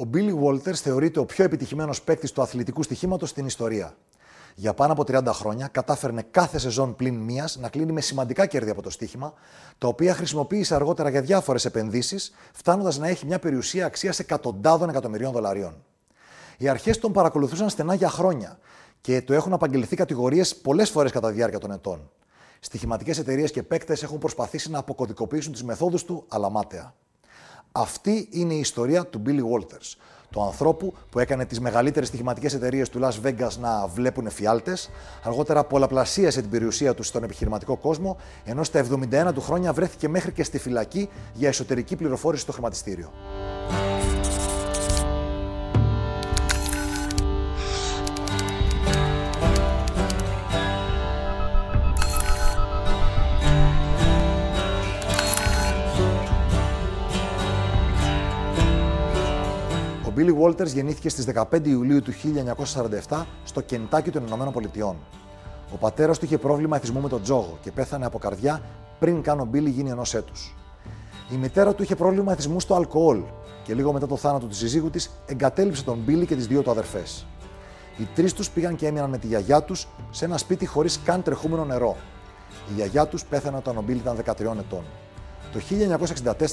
Ο Billy Walters θεωρείται ο πιο επιτυχημένος παίκτης του αθλητικού στοιχήματος στην ιστορία. Για πάνω από 30 χρόνια κατάφερνε κάθε σεζόν πλην μίας να κλείνει με σημαντικά κέρδη από το στοίχημα, τα οποία χρησιμοποίησε αργότερα για διάφορες επενδύσεις, φτάνοντας να έχει μια περιουσία αξίας εκατοντάδων εκατομμυρίων δολαρίων. Οι αρχές τον παρακολουθούσαν στενά για χρόνια και του έχουν απαγγελθεί κατηγορίες πολλές φορές κατά τη διάρκεια των ετών. Στοιχηματικές εταιρείες και παίκτες έχουν προσπαθήσει να αποκωδικοποιήσουν τις μεθόδους του, αλλά μάταια. Αυτή είναι η ιστορία του Billy Walters, του ανθρώπου που έκανε τις μεγαλύτερες στοιχηματικές εταιρείες του Las Vegas να βλέπουν εφιάλτε, αργότερα πολλαπλασίασε την περιουσία τους στον επιχειρηματικό κόσμο, ενώ στα 71 του χρόνια βρέθηκε μέχρι και στη φυλακή για εσωτερική πληροφόρηση στο χρηματιστήριο. Billy Walters γεννήθηκε στις 15 Ιουλίου του 1947 στο Κεντάκι των Ηνωμένων Πολιτειών. Ο πατέρας του είχε πρόβλημα εθισμού με τον τζόγο και πέθανε από καρδιά πριν καν ο Billy γίνει ενός έτους. Η μητέρα του είχε πρόβλημα εθισμού στο αλκοόλ και λίγο μετά το θάνατο του συζύγου της εγκατέλειψε τον Billy και τις δύο του αδερφές. Οι τρεις τους πήγαν και έμειναν με τη γιαγιά τους σε ένα σπίτι χωρίς καν τρεχούμενο νερό. Η γιαγιά τους πέθανε όταν ο Μπίλι ήταν 13 ετών. Το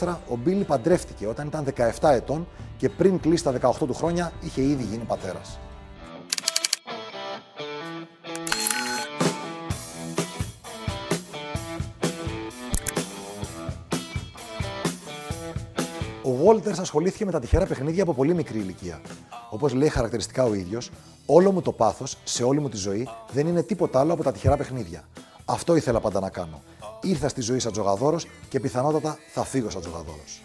1964 ο Μπίλι παντρεύτηκε όταν ήταν 17 ετών και πριν κλείσει τα 18 του χρόνια είχε ήδη γίνει πατέρας. Ο Βόλτερς ασχολήθηκε με τα τυχερά παιχνίδια από πολύ μικρή ηλικία. Όπως λέει χαρακτηριστικά ο ίδιος, όλο μου το πάθος σε όλη μου τη ζωή δεν είναι τίποτα άλλο από τα τυχερά παιχνίδια. Αυτό ήθελα πάντα να κάνω. Ήρθα στη ζωή σαν τζογαδόρος και πιθανότατα θα φύγω σαν τζογαδόρος.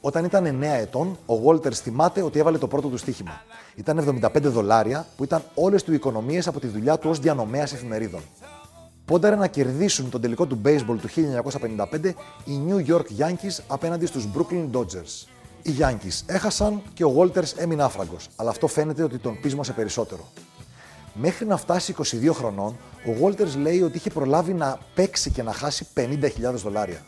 Όταν ήταν 9 ετών, ο Βόλτερ θυμάται ότι έβαλε το πρώτο του στοίχημα. Ήταν 75 δολάρια που ήταν όλες του οικονομίες από τη δουλειά του ως διανομέας εφημερίδων. Πόνταρε να κερδίσουν τον τελικό του baseball του 1955 οι New York Yankees απέναντι στους Brooklyn Dodgers. Οι Yankees έχασαν και ο Walters έμεινε άφραγκος, αλλά αυτό φαίνεται ότι τον πείσμωσε περισσότερο. Μέχρι να φτάσει 22 χρονών, ο Walters λέει ότι είχε προλάβει να παίξει και να χάσει 50.000 δολάρια.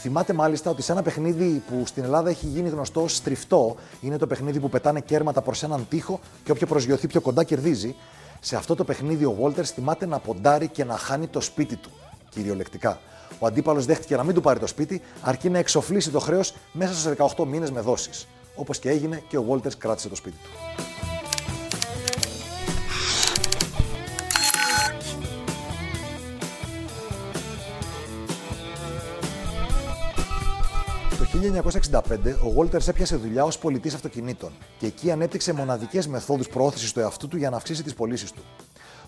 Θυμάται μάλιστα ότι σε ένα παιχνίδι που στην Ελλάδα έχει γίνει γνωστό ως στριφτό, είναι το παιχνίδι που πετάνε κέρματα προς έναν τοίχο και όποιο προσγειωθεί πιο κοντά κερδίζει, σε αυτό το παιχνίδι ο Walters θυμάται να ποντάρει και να χάνει το σπίτι του, κυριολεκτικά. Ο αντίπαλος δέχτηκε να μην του πάρει το σπίτι, αρκεί να εξοφλήσει το χρέος μέσα σε 18 μήνες με δόσεις. Όπως και έγινε και ο Walters κράτησε το σπίτι του. 1965 ο Walters έπιασε δουλειά ως πολιτής αυτοκινήτων και εκεί ανέπτυξε μοναδικές μεθόδους προώθησης του εαυτού του για να αυξήσει τις πωλήσεις του.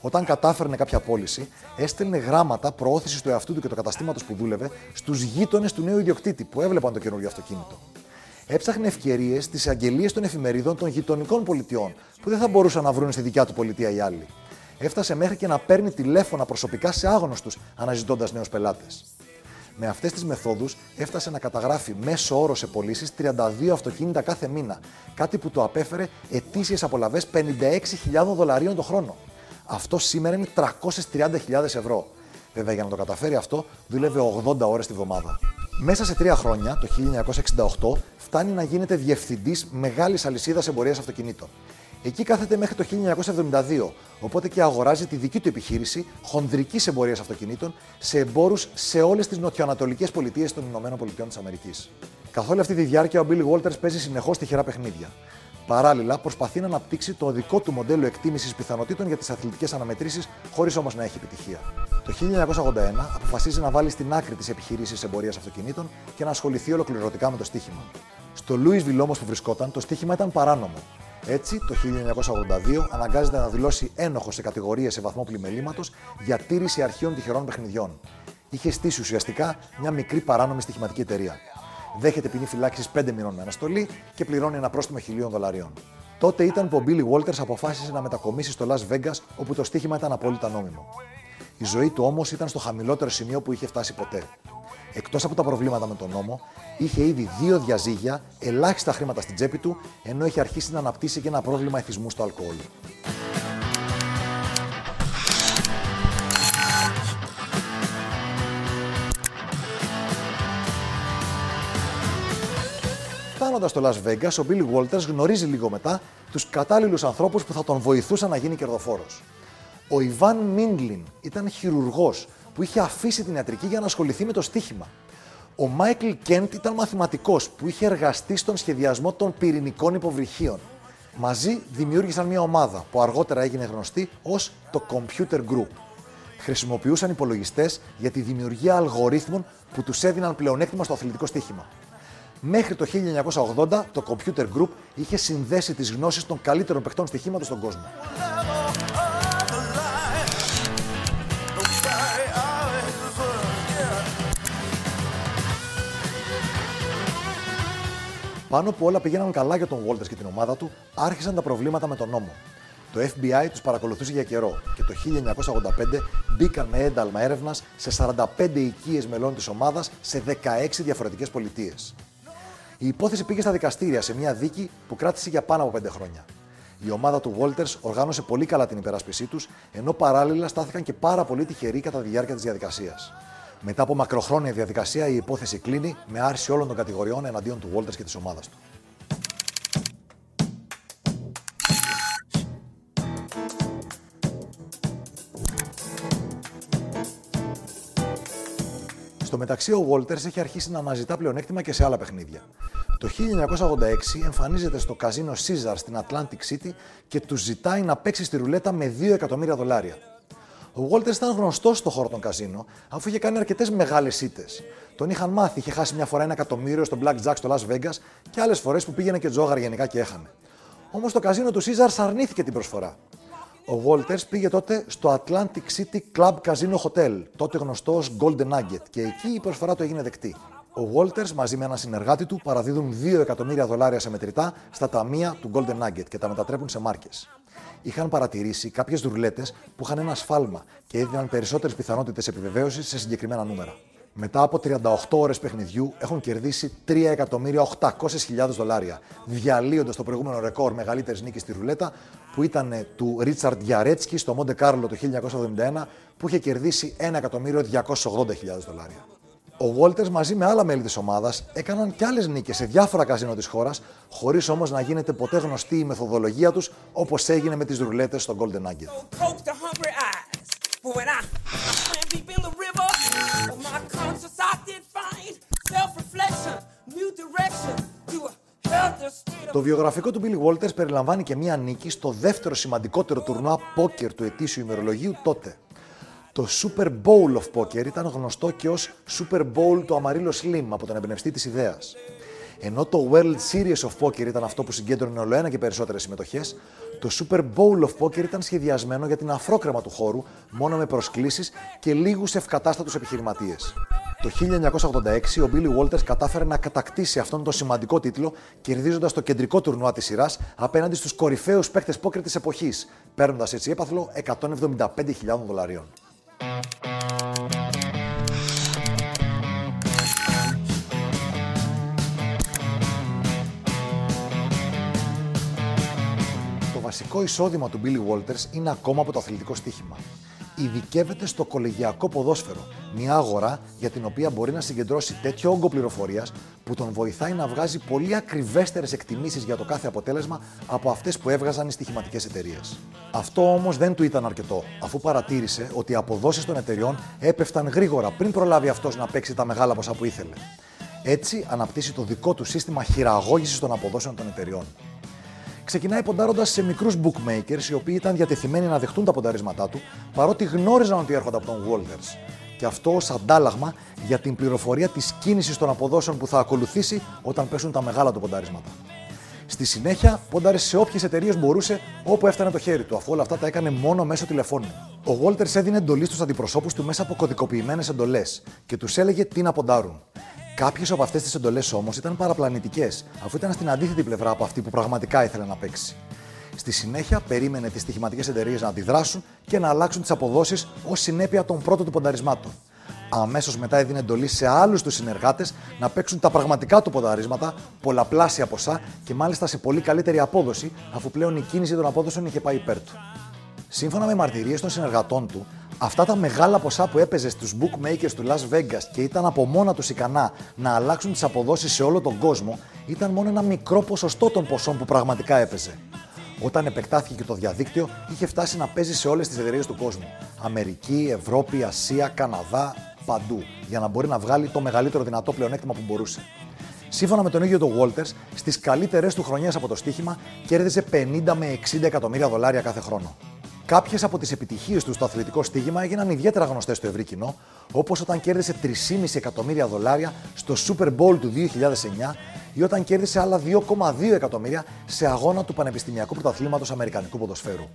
Όταν κατάφερνε κάποια πώληση, έστελνε γράμματα προώθησης του εαυτού του και του καταστήματος που δούλευε στους γείτονες του νέου ιδιοκτήτη που έβλεπαν το καινούργιο αυτοκίνητο. Έψαχνε ευκαιρίες στις αγγελίες των εφημερίδων των γειτονικών πολιτιών που δεν θα μπορούσαν να βρουν στη δικιά του πολιτεία οι άλλοι. Έφτασε μέχρι και να παίρνει τηλέφωνα προσωπικά σε άγνωστους αναζητώντας νέους πελάτες. Με αυτές τις μεθόδους έφτασε να καταγράφει μέσο όρο σε πωλήσεις 32 αυτοκίνητα κάθε μήνα, κάτι που το απέφερε ετήσιες απολαυέ 56.000 δολαρίων το χρόνο. Αυτό σήμερα είναι 330.000 ευρώ. Βέβαια, για να το καταφέρει αυτό, δούλευε 80 ώρες τη βδομάδα. Μέσα σε τρία χρόνια, το 1968, φτάνει να γίνεται διευθυντής μεγάλης αλυσίδας εμπορίας αυτοκινήτων. Εκεί κάθεται μέχρι το 1972, οπότε και αγοράζει τη δική του επιχείρηση χονδρικής εμπορίας αυτοκινήτων σε εμπόρους σε όλες τις νοτιοανατολικές πολιτείες των ΗΠΑ. Καθ' όλη αυτή τη διάρκεια, ο Billy Walters παίζει συνεχώς τυχερά παιχνίδια. Παράλληλα, προσπαθεί να αναπτύξει το δικό του μοντέλο εκτίμησης πιθανότητων για τις αθλητικές αναμετρήσεις, χωρίς όμως να έχει επιτυχία. Το 1981 αποφασίζει να βάλει στην άκρη τι επιχειρήσει εμπορίας αυτοκινήτων και να ασχοληθεί ολοκληρωτικά με το στοίχημα. Στο Louisville όμως που βρισκόταν, το στοίχημα ήταν παράνομο. Έτσι, το 1982 αναγκάζεται να δηλώσει ένοχο σε κατηγορίες σε βαθμό πλημελήματος για τήρηση αρχείων τυχερών παιχνιδιών. Είχε στήσει ουσιαστικά μια μικρή παράνομη στοιχηματική εταιρεία δέχεται ποινή φυλάξη 5 μηνών με αναστολή και πληρώνει ένα πρόστιμο χιλίων δολαρίων. Τότε ήταν που ο Billy Walters αποφάσισε να μετακομίσει στο Las Vegas, όπου το στοίχημα ήταν απόλυτα νόμιμο. Η ζωή του όμως ήταν στο χαμηλότερο σημείο που είχε φτάσει ποτέ. Εκτός από τα προβλήματα με τον νόμο, είχε ήδη δύο διαζύγια, ελάχιστα χρήματα στην τσέπη του, ενώ είχε αρχίσει να αναπτύσσει και ένα πρόβλημα εθισμού στο αλκοόλ. Φτάνοντας στο Las Vegas, ο Billy Walters γνωρίζει λίγο μετά τους κατάλληλους ανθρώπους που θα τον βοηθούσαν να γίνει κερδοφόρος. Ο Ιβάν Μίνγκλιν ήταν χειρουργός που είχε αφήσει την ιατρική για να ασχοληθεί με το στοίχημα. Ο Μάικλ Κέντ ήταν μαθηματικός που είχε εργαστεί στον σχεδιασμό των πυρηνικών υποβρυχίων. Μαζί δημιούργησαν μια ομάδα που αργότερα έγινε γνωστή ως το Computer Group. Χρησιμοποιούσαν υπολογιστές για τη δημιουργία αλγορίθμων που τους έδιναν πλεονέκτημα στο αθλητικό στοίχημα. Μέχρι το 1980 το Computer Group είχε συνδέσει τις γνώσεις των καλύτερων παιχτών στοιχήματος στον κόσμο. Πάνω που όλα πήγαιναν καλά για τον Walters και την ομάδα του, άρχισαν τα προβλήματα με τον νόμο. Το FBI τους παρακολουθούσε για καιρό και το 1985 μπήκαν με ένταλμα έρευνας σε 45 οικίες μελών της ομάδας σε 16 διαφορετικές πολιτείες. Η υπόθεση πήγε στα δικαστήρια σε μια δίκη που κράτησε για πάνω από 5 χρόνια. Η ομάδα του Walters οργάνωσε πολύ καλά την υπεράσπιση τους, ενώ παράλληλα στάθηκαν και πάρα πολύ τυχεροί κατά τη διάρκεια της διαδικασίας. Μετά από μακροχρόνια διαδικασία, η υπόθεση κλείνει με άρση όλων των κατηγοριών εναντίον του Walters και της ομάδας του. Στο μεταξύ, ο Walters έχει αρχίσει να αναζητά πλεονέκτημα και σε άλλα παιχνίδια. Το 1986 εμφανίζεται στο καζίνο Caesar στην Atlantic City και του ζητάει να παίξει στη ρουλέτα με 2 εκατομμύρια δολάρια. Ο Walters ήταν γνωστός στο χώρο των καζίνο, αφού είχε κάνει αρκετές μεγάλες ήττες. Τον είχαν μάθει, είχε χάσει μια φορά ένα εκατομμύριο στο Blackjack στο Las Vegas και άλλες φορές που πήγαινε και τζόγαρ γενικά και έχανε. Όμως το καζίνο του Caesar αρνήθηκε την προσφορά. Ο Walters πήγε τότε στο Atlantic City Club Casino Hotel, τότε γνωστός ως Golden Nugget, και εκεί η προσφορά του έγινε δεκτή. Ο Walters μαζί με έναν συνεργάτη του παραδίδουν 2 εκατομμύρια δολάρια σε μετρητά στα ταμεία του Golden Nugget και τα μετατρέπουν σε μάρκες. Είχαν παρατηρήσει κάποιες δουρλέτες που είχαν ένα σφάλμα και έδιναν περισσότερες πιθανότητες επιβεβαίωσης σε συγκεκριμένα νούμερα. Μετά από 38 ώρες παιχνιδιού έχουν κερδίσει 3.800.000 δολάρια, διαλύοντας το προηγούμενο ρεκόρ μεγαλύτερης νίκης στη ρουλέτα που ήταν του Ρίτσαρντ Γιαρέτσκι στο Μοντε Κάρλο το 1971 που είχε κερδίσει 1.280.000 δολάρια. Ο Walters μαζί με άλλα μέλη της ομάδας έκαναν κι άλλες νίκες σε διάφορα καζίνο της χώρας, χωρίς όμως να γίνεται ποτέ γνωστή η μεθοδολογία τους όπως έγινε με τις ρουλέτες στο Golden Nugget. Το βιογραφικό του Billy Walters περιλαμβάνει και μία νίκη στο δεύτερο σημαντικότερο τουρνουά πόκερ του ετήσιου ημερολογίου τότε. Το Super Bowl of Poker ήταν γνωστό και ως Super Bowl του Amarillo Slim από τον εμπνευστή της ιδέας. Ενώ το World Series of Poker ήταν αυτό που συγκέντρωνε όλο ένα και περισσότερες συμμετοχές, το Super Bowl of Poker ήταν σχεδιασμένο για την αφρόκρεμα του χώρου, μόνο με προσκλήσεις και λίγους ευκατάστατους επιχειρηματίες. Το 1986 ο Billy Walters κατάφερε να κατακτήσει αυτόν τον σημαντικό τίτλο, κερδίζοντας το κεντρικό τουρνουά της σειράς απέναντι στους κορυφαίους παίκτες πόκερ της εποχής, παίρνοντας έτσι έπαθλο 175.000 δολαρίων. Το βασικό εισόδημα του Billy Walters είναι ακόμα από το αθλητικό στοίχημα ειδικεύεται στο κολεγιακό ποδόσφαιρο. Μια αγορά για την οποία μπορεί να συγκεντρώσει τέτοιο όγκο πληροφορίας που τον βοηθάει να βγάζει πολύ ακριβέστερες εκτιμήσεις για το κάθε αποτέλεσμα από αυτές που έβγαζαν οι στοιχηματικές εταιρείες. Αυτό όμως δεν του ήταν αρκετό, αφού παρατήρησε ότι οι αποδόσεις των εταιριών έπεφταν γρήγορα πριν προλάβει αυτός να παίξει τα μεγάλα ποσά που ήθελε. Έτσι, αναπτύσσει το δικό του σύστημα χειραγώγησης των αποδόσεων των εταιριών ξεκινάει ποντάροντας σε μικρούς bookmakers οι οποίοι ήταν διατεθειμένοι να δεχτούν τα πονταρίσματά του παρότι γνώριζαν ότι έρχονται από τον Walters. Και αυτό ως αντάλλαγμα για την πληροφορία της κίνησης των αποδόσεων που θα ακολουθήσει όταν πέσουν τα μεγάλα του πονταρίσματα. Στη συνέχεια, πόνταρες σε όποιες εταιρείες μπορούσε όπου έφτανε το χέρι του, αφού όλα αυτά τα έκανε μόνο μέσω τηλεφώνου. Ο Walters έδινε εντολή στους αντιπροσώπους του μέσα από κωδικοποιημένες εντολές και τους έλεγε τι να ποντάρουν. Κάποιες από αυτές τις εντολές όμως ήταν παραπλανητικές, αφού ήταν στην αντίθετη πλευρά από αυτή που πραγματικά ήθελε να παίξει. Στη συνέχεια, περίμενε τις στοιχηματικές εταιρείες να αντιδράσουν και να αλλάξουν τις αποδόσεις ως συνέπεια των πρώτων του πονταρισμάτων. Αμέσως μετά έδινε εντολή σε άλλους τους συνεργάτες να παίξουν τα πραγματικά του πονταρίσματα, πολλαπλάσια ποσά και μάλιστα σε πολύ καλύτερη απόδοση, αφού πλέον η κίνηση των απόδοσεων είχε πάει υπέρ του. Σύμφωνα με μαρτυρίες των συνεργατών του, Αυτά τα μεγάλα ποσά που έπαιζε στους bookmakers του Las Vegas και ήταν από μόνα τους ικανά να αλλάξουν τις αποδόσεις σε όλο τον κόσμο, ήταν μόνο ένα μικρό ποσοστό των ποσών που πραγματικά έπαιζε. Όταν επεκτάθηκε και το διαδίκτυο, είχε φτάσει να παίζει σε όλες τις εταιρείες του κόσμου. Αμερική, Ευρώπη, Ασία, Καναδά, παντού, για να μπορεί να βγάλει το μεγαλύτερο δυνατό πλεονέκτημα που μπορούσε. Σύμφωνα με τον ίδιο τον Walters, στις καλύτερες του χρονιές από το στοίχημα κέρδιζε 50 με 60 εκατομμύρια δολάρια κάθε χρόνο. Κάποιες από τις επιτυχίες του στο αθλητικό στίγμα έγιναν ιδιαίτερα γνωστές στο ευρύ κοινό, όπως όταν κέρδισε 3,5 εκατομμύρια δολάρια στο Super Bowl του 2009 ή όταν κέρδισε άλλα 2,2 εκατομμύρια σε αγώνα του Πανεπιστημιακού Πρωταθλήματος Αμερικανικού Ποδοσφαίρου.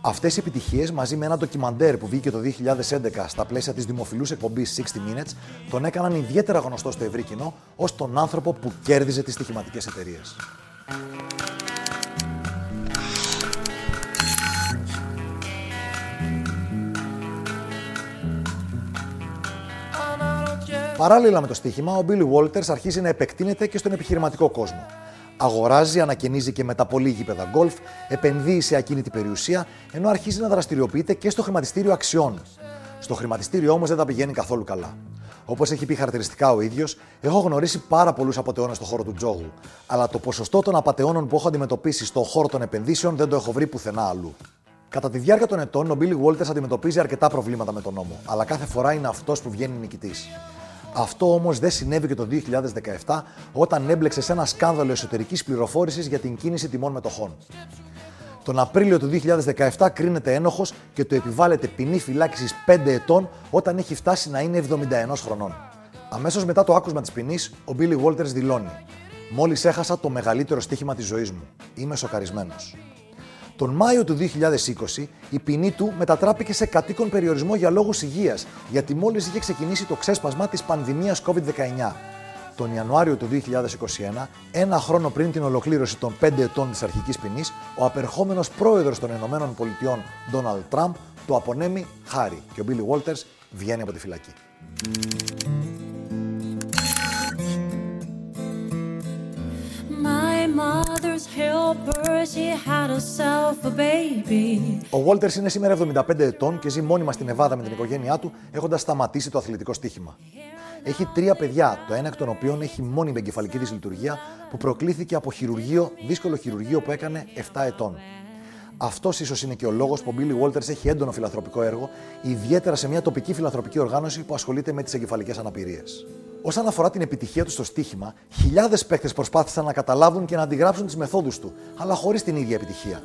Αυτές οι επιτυχίες μαζί με ένα ντοκιμαντέρ που βγήκε το 2011 στα πλαίσια της δημοφιλούς εκπομπής 60 Minutes τον έκαναν ιδιαίτερα γνωστό στο ευρύ κοινό ως τον άνθρωπο που κέρδιζε τις στοιχηματικές εταιρείες. Παράλληλα με το στοίχημα, ο Billy Walters αρχίζει να επεκτείνεται και στον επιχειρηματικό κόσμο. Αγοράζει, ανακαινίζει και μετά πολύ γήπεδα γκολφ, επενδύει σε ακίνητη περιουσία, ενώ αρχίζει να δραστηριοποιείται και στο χρηματιστήριο αξιών. Στο χρηματιστήριο όμως δεν τα πηγαίνει καθόλου καλά. Όπως έχει πει χαρακτηριστικά ο ίδιος, έχω γνωρίσει πάρα πολλούς απαταιώνες στον χώρο του τζόγου. Αλλά το ποσοστό των απαταιώνων που έχω αντιμετωπίσει στον χώρο των επενδύσεων δεν το έχω βρει πουθενά αλλού. Κατά τη διάρκεια των ετών, ο Billy Walters αντιμετωπίζει αρκετά προβλήματα με τον νόμο, αλλά κάθε φορά είναι αυτός που βγαίνει νικητής. Αυτό όμως δεν συνέβη και το 2017 όταν έμπλεξε σε ένα σκάνδαλο εσωτερικής πληροφόρησης για την κίνηση τιμών μετοχών. Τον Απρίλιο του 2017 κρίνεται ένοχος και του επιβάλλεται ποινή φυλάκισης 5 ετών όταν έχει φτάσει να είναι 71 χρονών. Αμέσως μετά το άκουσμα της ποινής, ο Billy Walters δηλώνει: Μόλις έχασα το μεγαλύτερο στοίχημα της ζωής μου. Είμαι σοκαρισμένος. Τον Μάιο του 2020 η ποινή του μετατράπηκε σε κατοίκον περιορισμό για λόγους υγείας, γιατί μόλις είχε ξεκινήσει το ξέσπασμα της πανδημίας COVID-19. Τον Ιανουάριο του 2021, ένα χρόνο πριν την ολοκλήρωση των 5 ετών της αρχικής ποινής, ο απερχόμενος πρόεδρος των ΗΠΑ, Donald Trump, το απονέμει χάρη και ο Billy Walters βγαίνει από τη φυλακή. Ο Walters είναι σήμερα 75 ετών και ζει μόνιμα στην Εβάδα με την οικογένειά του, έχοντας σταματήσει το αθλητικό στοίχημα. Έχει τρία παιδιά, το ένα εκ των οποίων έχει μόνιμη εγκεφαλική δυσλειτουργία που προκλήθηκε από χειρουργείο, δύσκολο χειρουργείο που έκανε 7 ετών. Αυτός ίσως είναι και ο λόγος που ο Billy Walters έχει έντονο φιλανθρωπικό έργο, ιδιαίτερα σε μια τοπική φιλανθρωπική οργάνωση που ασχολείται με τις εγκεφαλικές αναπηρίες. Όσον αφορά την επιτυχία του στο στοίχημα, χιλιάδες παίκτες προσπάθησαν να καταλάβουν και να αντιγράψουν τις μεθόδους του, αλλά χωρίς την ίδια επιτυχία.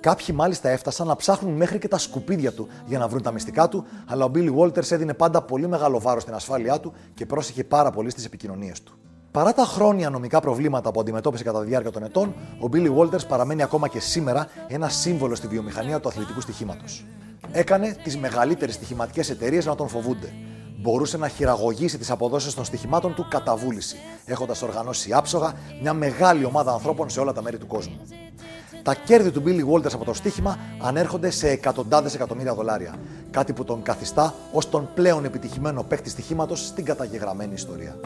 Κάποιοι μάλιστα έφτασαν να ψάχνουν μέχρι και τα σκουπίδια του για να βρουν τα μυστικά του, αλλά ο Billy Walters έδινε πάντα πολύ μεγάλο βάρος στην ασφάλειά του και πρόσεχε πάρα πολύ στις επικοινωνίες του. Παρά τα χρόνια νομικά προβλήματα που αντιμετώπισε κατά τη διάρκεια των ετών, ο Billy Walters παραμένει ακόμα και σήμερα ένα σύμβολο στη βιομηχανία του αθλητικού στοιχήματος. Έκανε τις μεγαλύτερες στοιχηματικές εταιρείες να τον φοβούνται μπορούσε να χειραγωγήσει τις αποδόσεις των στοιχημάτων του κατά βούληση, έχοντας οργανώσει άψογα μια μεγάλη ομάδα ανθρώπων σε όλα τα μέρη του κόσμου. Τα κέρδη του Billy Walters από το στοίχημα ανέρχονται σε εκατοντάδες εκατομμύρια δολάρια, κάτι που τον καθιστά ως τον πλέον επιτυχημένο παίκτη στοιχήματος στην καταγεγραμμένη ιστορία.